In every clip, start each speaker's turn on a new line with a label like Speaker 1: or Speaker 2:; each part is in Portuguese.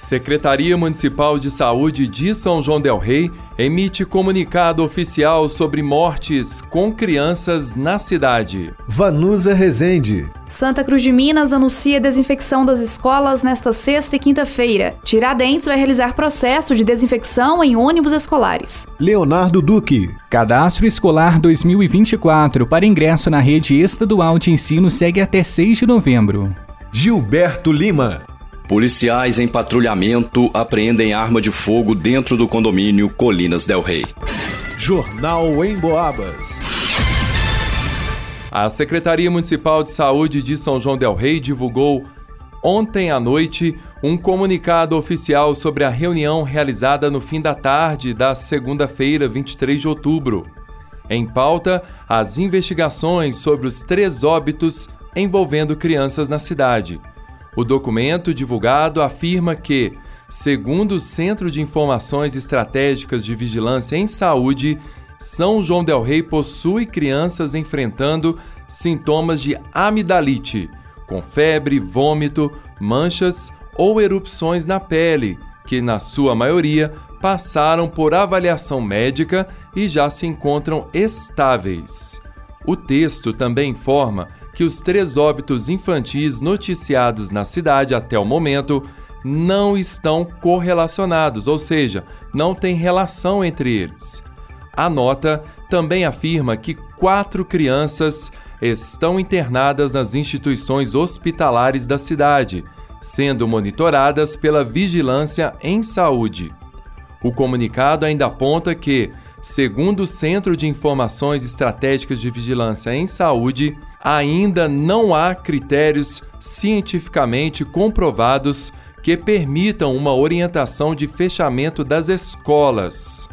Speaker 1: Secretaria Municipal de Saúde de São João Del Rei emite comunicado oficial sobre mortes com crianças na cidade.
Speaker 2: Vanusa Rezende.
Speaker 3: Santa Cruz de Minas anuncia desinfecção das escolas nesta sexta e quinta-feira. Tiradentes vai realizar processo de desinfecção em ônibus escolares.
Speaker 2: Leonardo Duque.
Speaker 4: Cadastro Escolar 2024 para ingresso na rede estadual de ensino segue até 6 de novembro.
Speaker 2: Gilberto Lima.
Speaker 5: Policiais em patrulhamento apreendem arma de fogo dentro do condomínio Colinas Del Rey.
Speaker 2: Jornal em Boabas.
Speaker 1: A Secretaria Municipal de Saúde de São João Del Rei divulgou ontem à noite um comunicado oficial sobre a reunião realizada no fim da tarde da segunda-feira, 23 de outubro. Em pauta, as investigações sobre os três óbitos envolvendo crianças na cidade. O documento divulgado afirma que, segundo o Centro de Informações Estratégicas de Vigilância em Saúde, São João del Rei possui crianças enfrentando sintomas de amidalite, com febre, vômito, manchas ou erupções na pele, que na sua maioria passaram por avaliação médica e já se encontram estáveis. O texto também informa que os três óbitos infantis noticiados na cidade até o momento não estão correlacionados, ou seja, não tem relação entre eles. A nota também afirma que quatro crianças estão internadas nas instituições hospitalares da cidade, sendo monitoradas pela Vigilância em Saúde. O comunicado ainda aponta que, segundo o Centro de Informações Estratégicas de Vigilância em Saúde, ainda não há critérios cientificamente comprovados que permitam uma orientação de fechamento das escolas.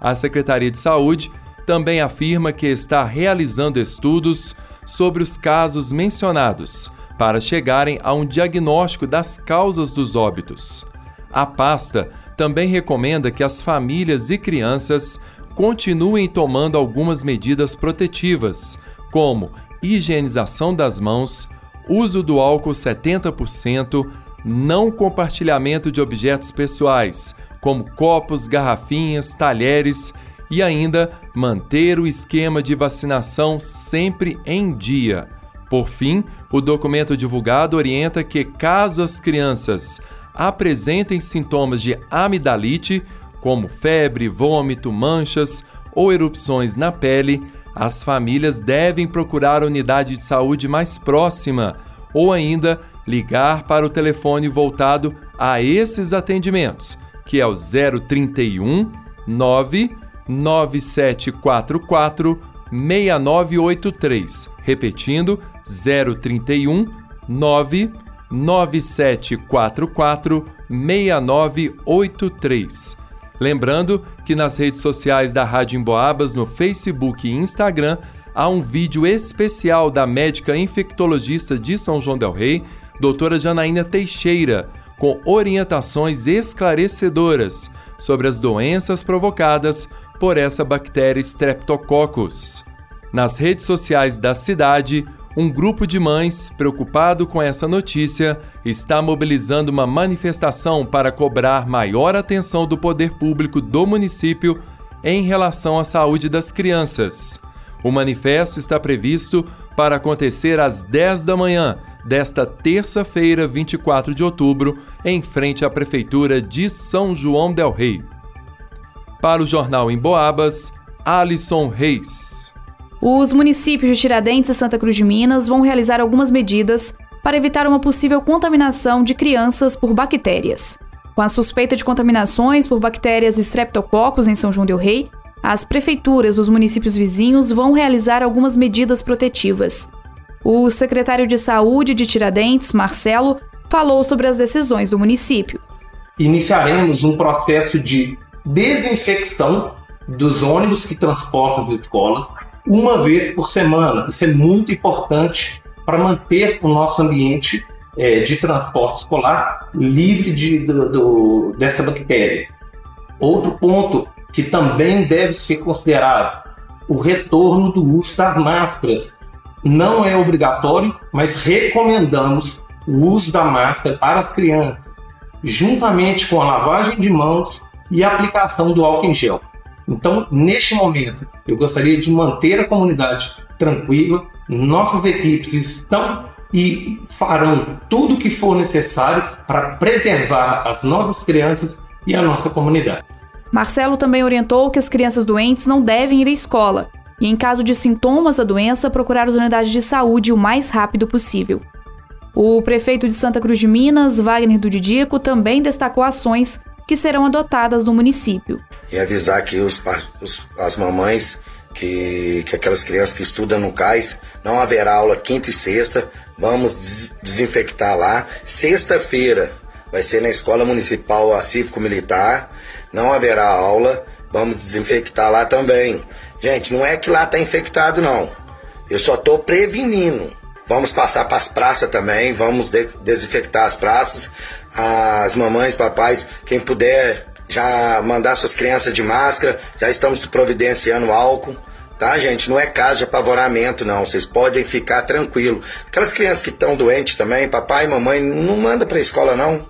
Speaker 1: A Secretaria de Saúde também afirma que está realizando estudos sobre os casos mencionados para chegarem a um diagnóstico das causas dos óbitos. A pasta também recomenda que as famílias e crianças continuem tomando algumas medidas protetivas, como higienização das mãos, uso do álcool 70%, não compartilhamento de objetos pessoais, como copos, garrafinhas, talheres e ainda manter o esquema de vacinação sempre em dia. Por fim, o documento divulgado orienta que, caso as crianças apresentem sintomas de amidalite, como febre, vômito, manchas ou erupções na pele, as famílias devem procurar a unidade de saúde mais próxima ou ainda ligar para o telefone voltado a esses atendimentos, que é o 031 99744 6983. Repetindo, 031 99744 6983. Lembrando que nas redes sociais da Rádio Emboabas, no Facebook e Instagram, há um vídeo especial da médica infectologista de São João del Rei, doutora Janaína Teixeira, com orientações esclarecedoras sobre as doenças provocadas por essa bactéria Streptococcus. Nas redes sociais da cidade, um grupo de mães, preocupado com essa notícia, está mobilizando uma manifestação para cobrar maior atenção do poder público do município em relação à saúde das crianças. O manifesto está previsto para acontecer às 10 da manhã desta terça-feira, 24 de outubro, em frente à Prefeitura de São João Del Rei. Para o Jornal em Boabas, Alisson Reis.
Speaker 3: Os municípios de Tiradentes e Santa Cruz de Minas vão realizar algumas medidas para evitar uma possível contaminação de crianças por bactérias. Com a suspeita de contaminações por bactérias Streptococcus em São João del Rei, as prefeituras dos municípios vizinhos vão realizar algumas medidas protetivas. O secretário de Saúde de Tiradentes, Marcelo, falou sobre as decisões do município.
Speaker 6: Iniciaremos um processo de desinfecção dos ônibus que transportam as escolas uma vez por semana. Isso é muito importante para manter o nosso ambiente é, de transporte escolar livre de, do, do, dessa bactéria. Outro ponto que também deve ser considerado o retorno do uso das máscaras. Não é obrigatório, mas recomendamos o uso da máscara para as crianças, juntamente com a lavagem de mãos e a aplicação do álcool em gel. Então, neste momento, eu gostaria de manter a comunidade tranquila. Nossas equipes estão e farão tudo o que for necessário para preservar as nossas crianças e a nossa comunidade.
Speaker 3: Marcelo também orientou que as crianças doentes não devem ir à escola e, em caso de sintomas da doença, procurar as unidades de saúde o mais rápido possível. O prefeito de Santa Cruz de Minas, Wagner do Didico, também destacou ações que serão adotadas no município.
Speaker 7: E avisar que os, os, as mamães, que, que aquelas crianças que estudam no CAIS, não haverá aula quinta e sexta, vamos desinfectar lá. Sexta-feira vai ser na Escola Municipal Cívico-Militar, não haverá aula, vamos desinfectar lá também. Gente, não é que lá está infectado, não. Eu só estou prevenindo. Vamos passar para as praças também, vamos de desinfectar as praças. As mamães, papais, quem puder já mandar suas crianças de máscara, já estamos providenciando álcool. Tá, gente? Não é caso de apavoramento, não. Vocês podem ficar tranquilo. Aquelas crianças que estão doentes também, papai e mamãe, não manda para a escola, não.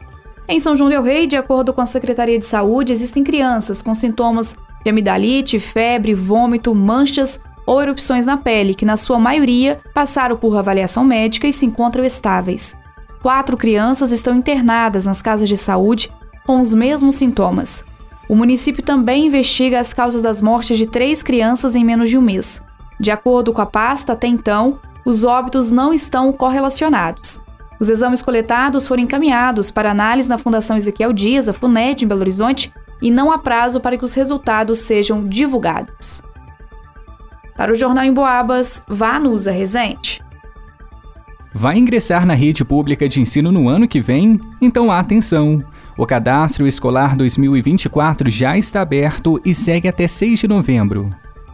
Speaker 3: Em São João del Rei, de acordo com a Secretaria de Saúde, existem crianças com sintomas de amidalite, febre, vômito, manchas ou erupções na pele, que na sua maioria passaram por avaliação médica e se encontram estáveis. Quatro crianças estão internadas nas casas de saúde com os mesmos sintomas. O município também investiga as causas das mortes de três crianças em menos de um mês. De acordo com a pasta, até então, os óbitos não estão correlacionados. Os exames coletados foram encaminhados para análise na Fundação Ezequiel Dias, a FUNED, em Belo Horizonte, e não há prazo para que os resultados sejam divulgados. Para o Jornal em Boabas, vá Nusa Resente.
Speaker 4: Vai ingressar na rede pública de ensino no ano que vem? Então atenção! O cadastro escolar 2024 já está aberto e segue até 6 de novembro.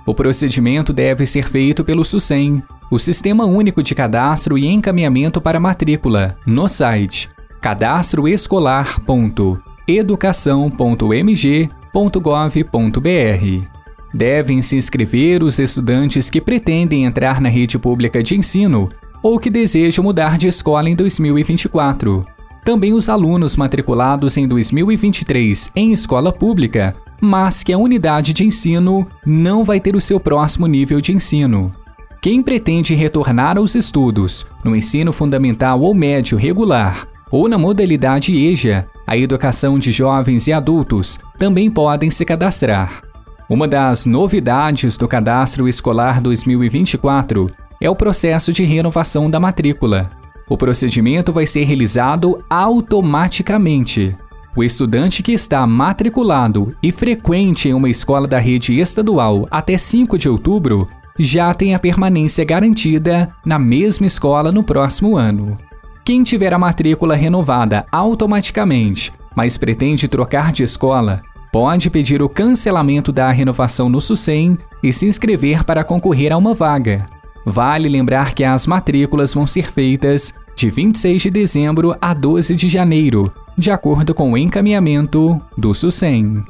Speaker 4: O procedimento deve ser feito pelo SUSEM, o Sistema Único de Cadastro e Encaminhamento para Matrícula, no site cadastroescolar.educação.mg.gov.br. Devem se inscrever os estudantes que pretendem entrar na rede pública de ensino ou que desejam mudar de escola em 2024. Também os alunos matriculados em 2023 em escola pública, mas que a unidade de ensino não vai ter o seu próximo nível de ensino. Quem pretende retornar aos estudos no ensino fundamental ou médio regular ou na modalidade EJA, a educação de jovens e adultos, também podem se cadastrar. Uma das novidades do Cadastro Escolar 2024 é o processo de renovação da matrícula. O procedimento vai ser realizado automaticamente. O estudante que está matriculado e frequente em uma escola da rede estadual até 5 de outubro já tem a permanência garantida na mesma escola no próximo ano. Quem tiver a matrícula renovada automaticamente, mas pretende trocar de escola, pode pedir o cancelamento da renovação no SUSEM e se inscrever para concorrer a uma vaga. Vale lembrar que as matrículas vão ser feitas de 26 de dezembro a 12 de janeiro, de acordo com o encaminhamento do SUSEM.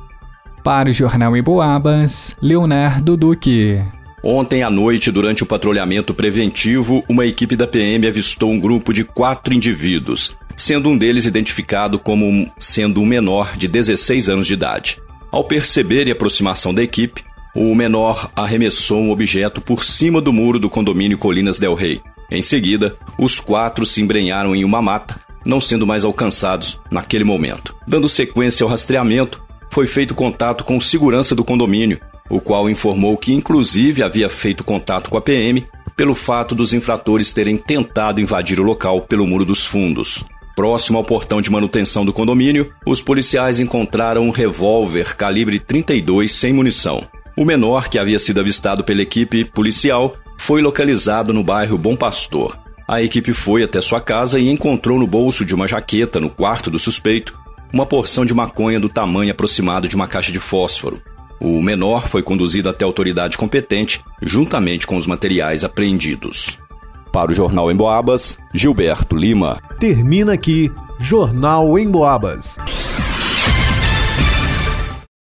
Speaker 4: Para o Jornal em Boabas, Leonardo Duque.
Speaker 5: Ontem à noite, durante o patrulhamento preventivo, uma equipe da PM avistou um grupo de quatro indivíduos, sendo um deles identificado como sendo um menor de 16 anos de idade. Ao perceber a aproximação da equipe, o menor arremessou um objeto por cima do muro do condomínio Colinas Del Rey. Em seguida, os quatro se embrenharam em uma mata, não sendo mais alcançados naquele momento. Dando sequência ao rastreamento, foi feito contato com o segurança do condomínio, o qual informou que inclusive havia feito contato com a PM pelo fato dos infratores terem tentado invadir o local pelo Muro dos Fundos. Próximo ao portão de manutenção do condomínio, os policiais encontraram um revólver calibre 32 sem munição. O menor, que havia sido avistado pela equipe policial, foi localizado no bairro Bom Pastor. A equipe foi até sua casa e encontrou no bolso de uma jaqueta, no quarto do suspeito, uma porção de maconha do tamanho aproximado de uma caixa de fósforo. O menor foi conduzido até a autoridade competente, juntamente com os materiais apreendidos. Para o Jornal em Boabas, Gilberto Lima.
Speaker 2: Termina aqui Jornal em Boabas.